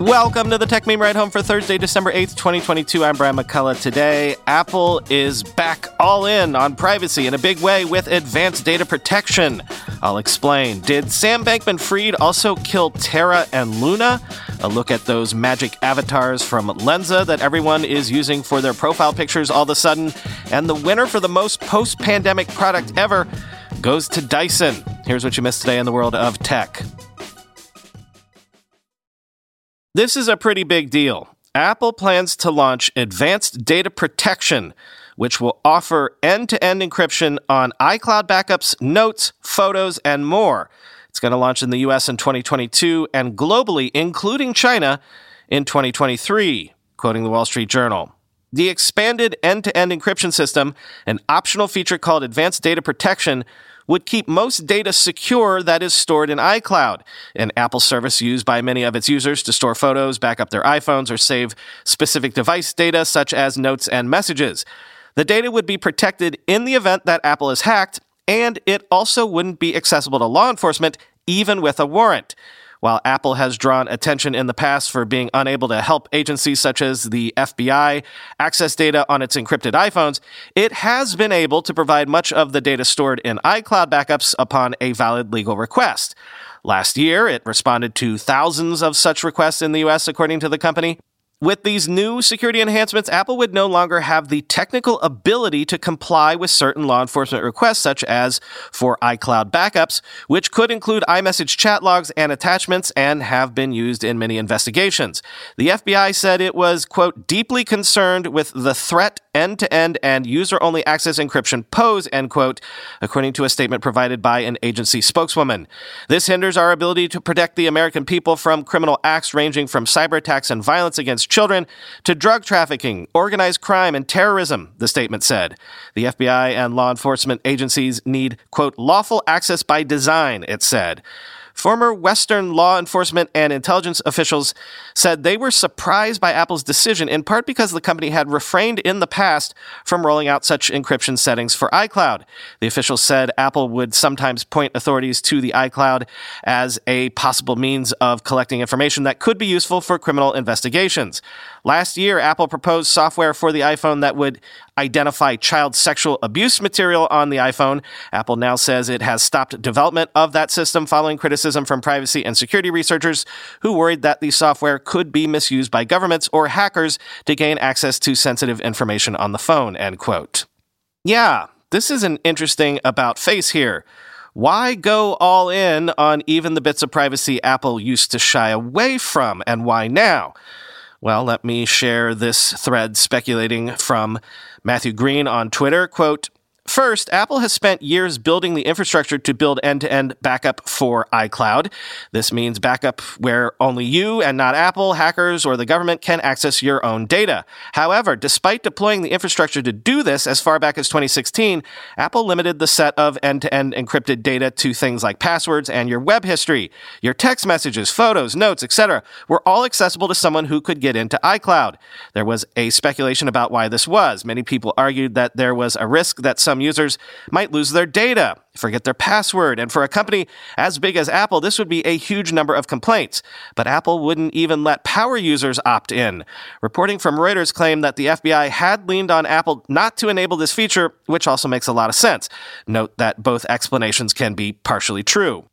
Welcome to the Techmeme Ride Home for Thursday, December 8th, 2022. I'm Brian McCullough. Today, Apple is back all in on privacy in a big way with advanced data protection. I'll explain. Did Sam Bankman Fried also kill Terra and Luna? A look at those magic avatars from Lensa that everyone is using for their profile pictures all of a sudden. And the winner for the most post pandemic product ever goes to Dyson. Here's what you missed today in the world of tech. This is a pretty big deal. Apple plans to launch advanced data protection, which will offer end to end encryption on iCloud backups, notes, photos, and more. It's going to launch in the US in 2022 and globally, including China, in 2023, quoting the Wall Street Journal. The expanded end to end encryption system, an optional feature called Advanced Data Protection, would keep most data secure that is stored in iCloud, an Apple service used by many of its users to store photos, back up their iPhones, or save specific device data such as notes and messages. The data would be protected in the event that Apple is hacked, and it also wouldn't be accessible to law enforcement even with a warrant. While Apple has drawn attention in the past for being unable to help agencies such as the FBI access data on its encrypted iPhones, it has been able to provide much of the data stored in iCloud backups upon a valid legal request. Last year, it responded to thousands of such requests in the US, according to the company. With these new security enhancements, Apple would no longer have the technical ability to comply with certain law enforcement requests, such as for iCloud backups, which could include iMessage chat logs and attachments and have been used in many investigations. The FBI said it was, quote, deeply concerned with the threat end to end and user only access encryption pose, end quote, according to a statement provided by an agency spokeswoman. This hinders our ability to protect the American people from criminal acts ranging from cyber attacks and violence against children to drug trafficking, organized crime, and terrorism, the statement said. The FBI and law enforcement agencies need, quote, lawful access by design, it said. Former Western law enforcement and intelligence officials said they were surprised by Apple's decision, in part because the company had refrained in the past from rolling out such encryption settings for iCloud. The officials said Apple would sometimes point authorities to the iCloud as a possible means of collecting information that could be useful for criminal investigations. Last year, Apple proposed software for the iPhone that would identify child sexual abuse material on the iPhone. Apple now says it has stopped development of that system following criticism from privacy and security researchers who worried that the software could be misused by governments or hackers to gain access to sensitive information on the phone, end quote. Yeah, this is an interesting about face here. Why go all in on even the bits of privacy Apple used to shy away from, and why now? Well, let me share this thread speculating from Matthew Green on Twitter. Quote, First, Apple has spent years building the infrastructure to build end to end backup for iCloud. This means backup where only you and not Apple, hackers, or the government can access your own data. However, despite deploying the infrastructure to do this as far back as 2016, Apple limited the set of end to end encrypted data to things like passwords and your web history. Your text messages, photos, notes, etc. were all accessible to someone who could get into iCloud. There was a speculation about why this was. Many people argued that there was a risk that some some users might lose their data, forget their password, and for a company as big as Apple, this would be a huge number of complaints. But Apple wouldn't even let power users opt in. Reporting from Reuters claimed that the FBI had leaned on Apple not to enable this feature, which also makes a lot of sense. Note that both explanations can be partially true.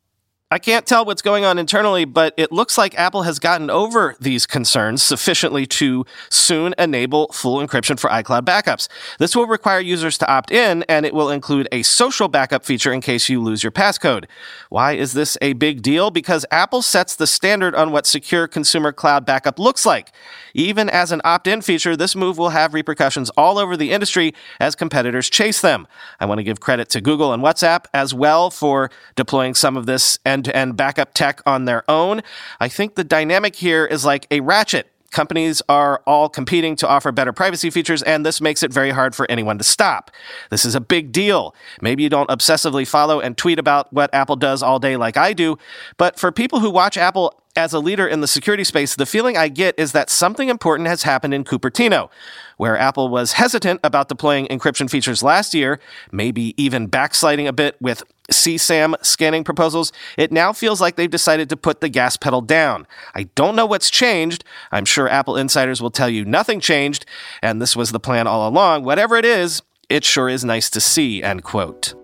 I can't tell what's going on internally, but it looks like Apple has gotten over these concerns sufficiently to soon enable full encryption for iCloud backups. This will require users to opt in, and it will include a social backup feature in case you lose your passcode. Why is this a big deal? Because Apple sets the standard on what secure consumer cloud backup looks like. Even as an opt in feature, this move will have repercussions all over the industry as competitors chase them. I want to give credit to Google and WhatsApp as well for deploying some of this end end backup tech on their own. I think the dynamic here is like a ratchet. Companies are all competing to offer better privacy features, and this makes it very hard for anyone to stop. This is a big deal. Maybe you don't obsessively follow and tweet about what Apple does all day like I do, but for people who watch Apple as a leader in the security space, the feeling I get is that something important has happened in Cupertino, where Apple was hesitant about deploying encryption features last year, maybe even backsliding a bit with CSAM scanning proposals, it now feels like they've decided to put the gas pedal down. I don't know what's changed. I'm sure Apple insiders will tell you nothing changed, and this was the plan all along. Whatever it is, it sure is nice to see, end quote.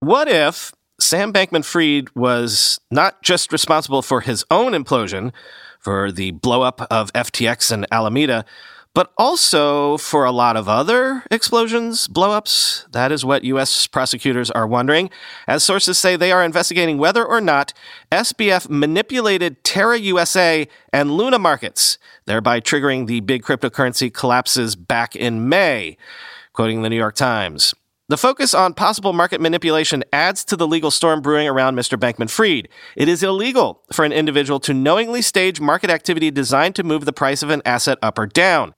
What if Sam Bankman Fried was not just responsible for his own implosion, for the blowup of FTX and Alameda, but also for a lot of other explosions, blowups. That is what U.S. prosecutors are wondering. As sources say, they are investigating whether or not SBF manipulated Terra USD and Luna markets, thereby triggering the big cryptocurrency collapses back in May. Quoting the New York Times. The focus on possible market manipulation adds to the legal storm brewing around Mr. Bankman Fried. It is illegal for an individual to knowingly stage market activity designed to move the price of an asset up or down.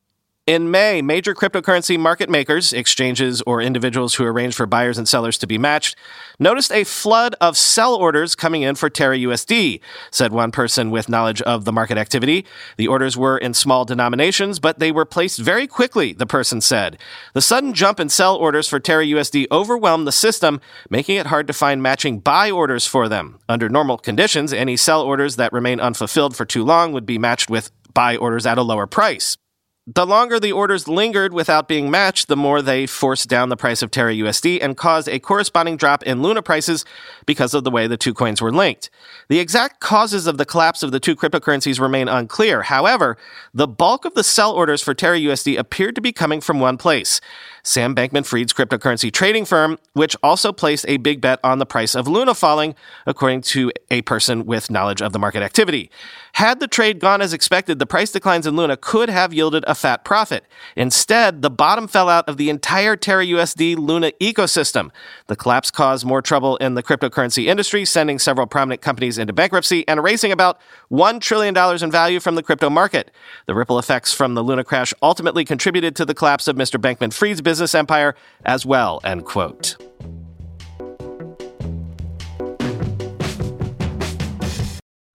In May, major cryptocurrency market makers, exchanges, or individuals who arrange for buyers and sellers to be matched, noticed a flood of sell orders coming in for Terra USD, said one person with knowledge of the market activity. The orders were in small denominations, but they were placed very quickly, the person said. The sudden jump in sell orders for Terra USD overwhelmed the system, making it hard to find matching buy orders for them. Under normal conditions, any sell orders that remain unfulfilled for too long would be matched with buy orders at a lower price. The longer the orders lingered without being matched, the more they forced down the price of Terra USD and caused a corresponding drop in Luna prices because of the way the two coins were linked. The exact causes of the collapse of the two cryptocurrencies remain unclear. However, the bulk of the sell orders for Terra USD appeared to be coming from one place. Sam Bankman Fried's cryptocurrency trading firm, which also placed a big bet on the price of Luna falling, according to a person with knowledge of the market activity. Had the trade gone as expected, the price declines in Luna could have yielded a fat profit. Instead, the bottom fell out of the entire Terra USD Luna ecosystem. The collapse caused more trouble in the cryptocurrency industry, sending several prominent companies into bankruptcy and erasing about $1 trillion in value from the crypto market. The ripple effects from the Luna crash ultimately contributed to the collapse of Mr. Bankman Fried's business empire as well, end quote.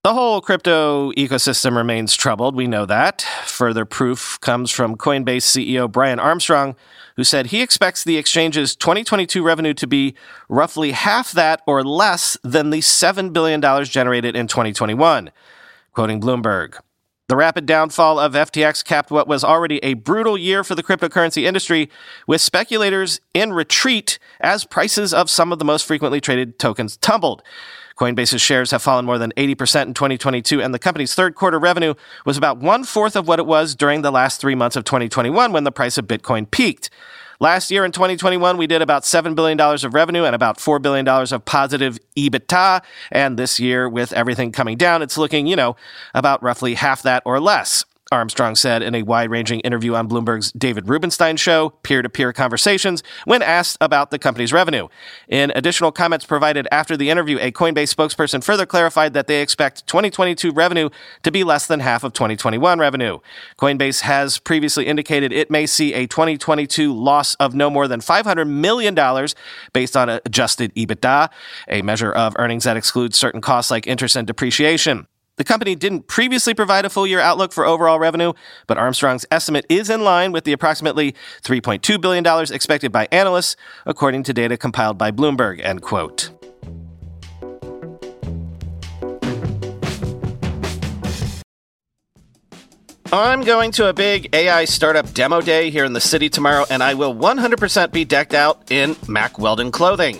The whole crypto ecosystem remains troubled. We know that. Further proof comes from Coinbase CEO Brian Armstrong, who said he expects the exchange's 2022 revenue to be roughly half that or less than the $7 billion generated in 2021. Quoting Bloomberg, the rapid downfall of FTX capped what was already a brutal year for the cryptocurrency industry, with speculators in retreat as prices of some of the most frequently traded tokens tumbled. Coinbase's shares have fallen more than 80% in 2022, and the company's third quarter revenue was about one fourth of what it was during the last three months of 2021 when the price of Bitcoin peaked. Last year in 2021, we did about $7 billion of revenue and about $4 billion of positive EBITDA. And this year, with everything coming down, it's looking, you know, about roughly half that or less. Armstrong said in a wide ranging interview on Bloomberg's David Rubenstein show, Peer to Peer Conversations, when asked about the company's revenue. In additional comments provided after the interview, a Coinbase spokesperson further clarified that they expect 2022 revenue to be less than half of 2021 revenue. Coinbase has previously indicated it may see a 2022 loss of no more than $500 million based on adjusted EBITDA, a measure of earnings that excludes certain costs like interest and depreciation. The company didn't previously provide a full year outlook for overall revenue, but Armstrong's estimate is in line with the approximately $3.2 billion expected by analysts, according to data compiled by Bloomberg, end quote. I'm going to a big AI startup demo day here in the city tomorrow, and I will 100% be decked out in Mack Weldon clothing.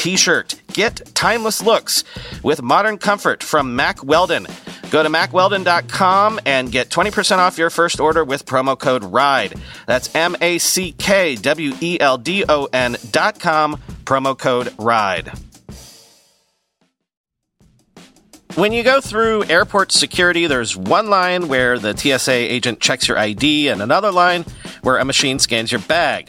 t shirt. Get timeless looks with modern comfort from Mack Weldon. Go to mackweldon.com and get 20% off your first order with promo code RIDE. That's M A C K W E L D O N.com, promo code RIDE. When you go through airport security, there's one line where the TSA agent checks your ID and another line where a machine scans your bag.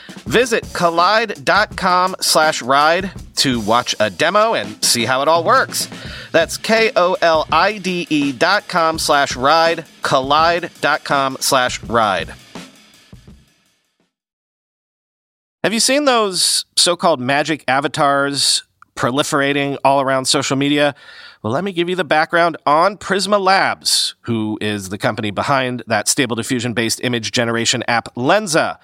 Visit kolide.com slash ride to watch a demo and see how it all works. That's K-O-L-I-D-E dot com slash ride, kolide.com slash ride. Have you seen those so-called magic avatars proliferating all around social media? Well, let me give you the background on Prisma Labs, who is the company behind that stable diffusion based image generation app Lensa.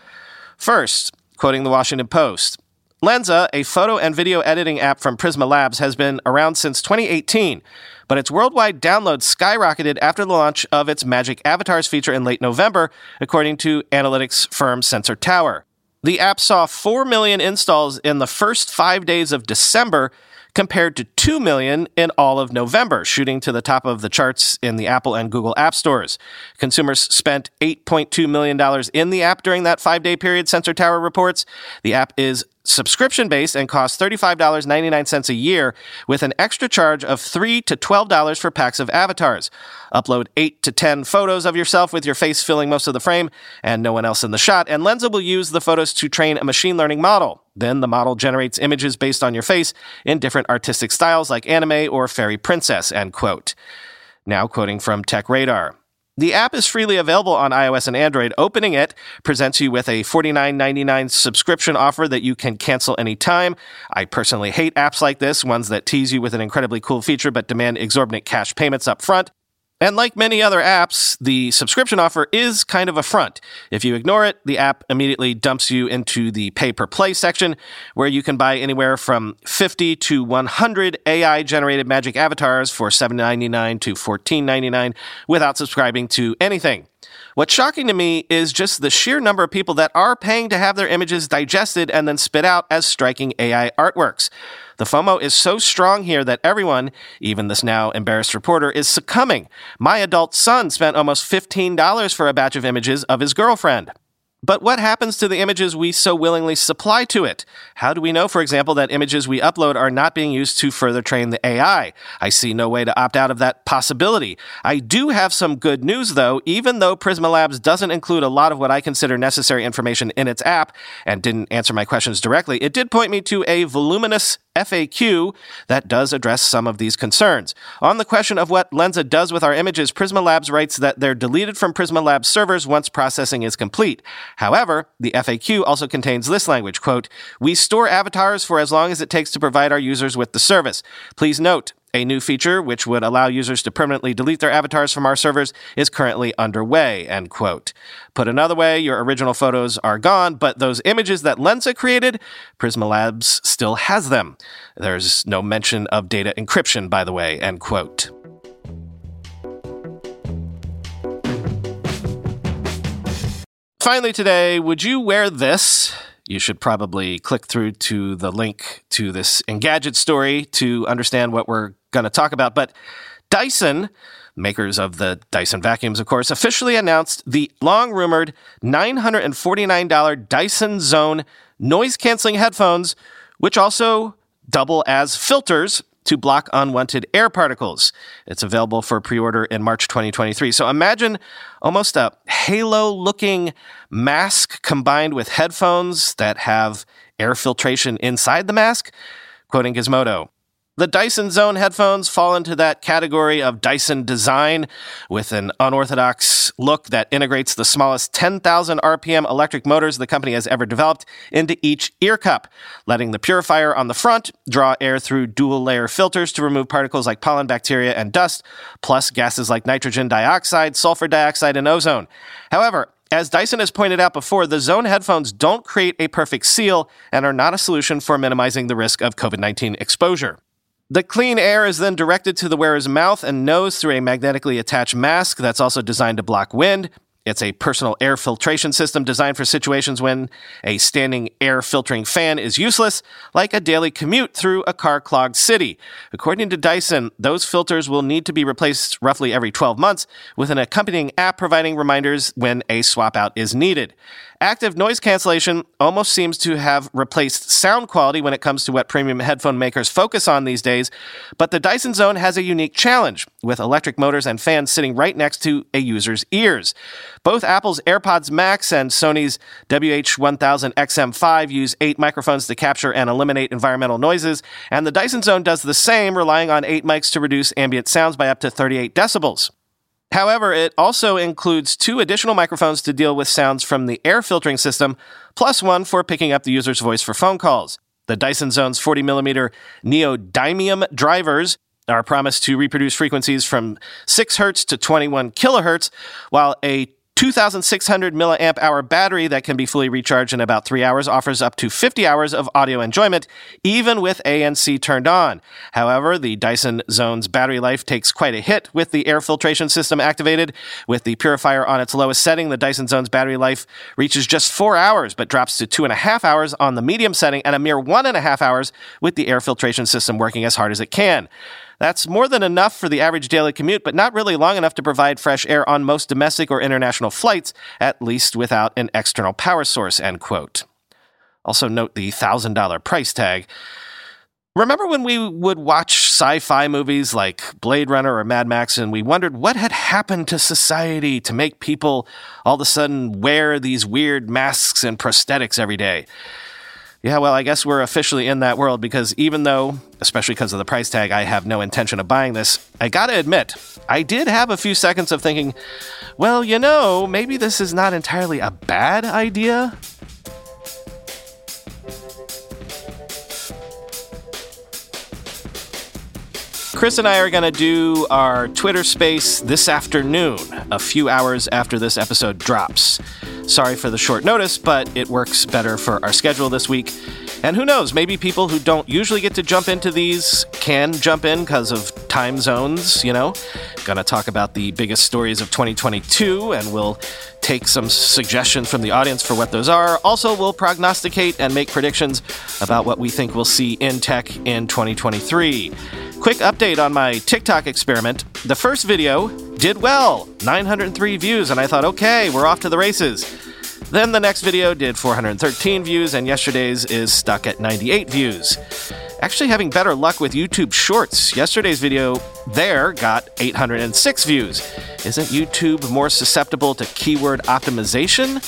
First, quoting the Washington Post, Lensa, a photo and video editing app from Prisma Labs, has been around since 2018, but its worldwide downloads skyrocketed after the launch of its Magic Avatars feature in late November, according to analytics firm Sensor Tower. The app saw 4 million installs in the first five days of December, compared to 2 million in all of November, shooting to the top of the charts in the Apple and Google app stores. Consumers spent $8.2 million in the app during that five day period, Sensor Tower reports. The app is subscription based and costs $35.99 a year with an extra charge of 3 to $12 for packs of avatars. Upload 8 to 10 photos of yourself with your face filling most of the frame and no one else in the shot, and Lensa will use the photos to train a machine learning model. Then the model generates images based on your face in different artistic styles like anime or fairy princess, end quote. Now quoting from Tech Radar. The app is freely available on iOS and Android. Opening it presents you with a $49.99 subscription offer that you can cancel anytime. I personally hate apps like this, ones that tease you with an incredibly cool feature but demand exorbitant cash payments up front. And like many other apps, the subscription offer is kind of a front. If you ignore it, the app immediately dumps you into the pay per play section where you can buy anywhere from 50 to 100 AI generated magic avatars for $7.99 to $14.99 without subscribing to anything. What's shocking to me is just the sheer number of people that are paying to have their images digested and then spit out as striking AI artworks. The FOMO is so strong here that everyone, even this now embarrassed reporter, is succumbing. My adult son spent almost $15 for a batch of images of his girlfriend. But what happens to the images we so willingly supply to it? How do we know, for example, that images we upload are not being used to further train the AI? I see no way to opt out of that possibility. I do have some good news, though. Even though Prisma Labs doesn't include a lot of what I consider necessary information in its app and didn't answer my questions directly, it did point me to a voluminous FAQ that does address some of these concerns. On the question of what Lensa does with our images, Prisma Labs writes that they're deleted from Prisma Labs servers once processing is complete. However, the FAQ also contains this language, quote, "We store avatars for as long as it takes to provide our users with the service. Please note, a new feature, which would allow users to permanently delete their avatars from our servers, is currently underway, end quote. Put another way, your original photos are gone, but those images that Lensa created, Prisma Labs still has them. There's no mention of data encryption, by the way, end quote. Finally, today, would you wear this? you should probably click through to the link to this Engadget story to understand what we're going to talk about. But Dyson, makers of the Dyson vacuums, of course, officially announced the long rumored $949 Dyson Zone noise canceling headphones, which also double as filters to block unwanted air particles. It's available for pre order in March 2023. So imagine almost a halo looking mask combined with headphones that have air filtration inside the mask. Quoting Gizmodo. The Dyson Zone headphones fall into that category of Dyson design with an unorthodox look that integrates the smallest 10,000 RPM electric motors the company has ever developed into each ear cup, letting the purifier on the front draw air through dual layer filters to remove particles like pollen, bacteria, and dust, plus gases like nitrogen dioxide, sulfur dioxide, and ozone. However, as Dyson has pointed out before, the Zone headphones don't create a perfect seal and are not a solution for minimizing the risk of COVID 19 exposure. The clean air is then directed to the wearer's mouth and nose through a magnetically attached mask that's also designed to block wind. It's a personal air filtration system designed for situations when a standing air filtering fan is useless, like a daily commute through a car clogged city. According to Dyson, those filters will need to be replaced roughly every 12 months, with an accompanying app providing reminders when a swap out is needed. Active noise cancellation almost seems to have replaced sound quality when it comes to what premium headphone makers focus on these days, but the Dyson Zone has a unique challenge with electric motors and fans sitting right next to a user's ears. Both Apple's AirPods Max and Sony's WH1000 XM5 use eight microphones to capture and eliminate environmental noises, and the Dyson Zone does the same, relying on eight mics to reduce ambient sounds by up to 38 decibels. However, it also includes two additional microphones to deal with sounds from the air filtering system, plus one for picking up the user's voice for phone calls. The Dyson Zone's 40mm neodymium drivers are promised to reproduce frequencies from 6 Hz to 21 kHz, while a 2,600 milliamp hour battery that can be fully recharged in about three hours offers up to 50 hours of audio enjoyment, even with ANC turned on. However, the Dyson Zone's battery life takes quite a hit with the air filtration system activated. With the purifier on its lowest setting, the Dyson Zone's battery life reaches just four hours, but drops to two and a half hours on the medium setting and a mere one and a half hours with the air filtration system working as hard as it can. That's more than enough for the average daily commute, but not really long enough to provide fresh air on most domestic or international flights, at least without an external power source, end quote. Also note the $1,000 price tag. Remember when we would watch sci fi movies like Blade Runner or Mad Max and we wondered what had happened to society to make people all of a sudden wear these weird masks and prosthetics every day? Yeah, well, I guess we're officially in that world because even though, especially because of the price tag, I have no intention of buying this, I gotta admit, I did have a few seconds of thinking, well, you know, maybe this is not entirely a bad idea. Chris and I are going to do our Twitter space this afternoon, a few hours after this episode drops. Sorry for the short notice, but it works better for our schedule this week. And who knows, maybe people who don't usually get to jump into these can jump in because of time zones, you know? Gonna talk about the biggest stories of 2022, and we'll take some suggestions from the audience for what those are. Also, we'll prognosticate and make predictions about what we think we'll see in tech in 2023. Quick update on my TikTok experiment. The first video did well 903 views, and I thought, okay, we're off to the races. Then the next video did 413 views, and yesterday's is stuck at 98 views. Actually, having better luck with YouTube Shorts. Yesterday's video there got 806 views. Isn't YouTube more susceptible to keyword optimization?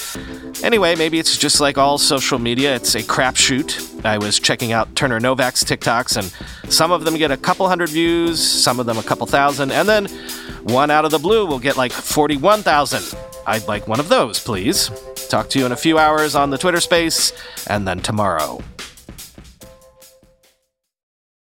Anyway, maybe it's just like all social media, it's a crapshoot. I was checking out Turner Novak's TikToks, and some of them get a couple hundred views, some of them a couple thousand, and then one out of the blue will get like 41,000. I'd like one of those, please. Talk to you in a few hours on the Twitter space, and then tomorrow.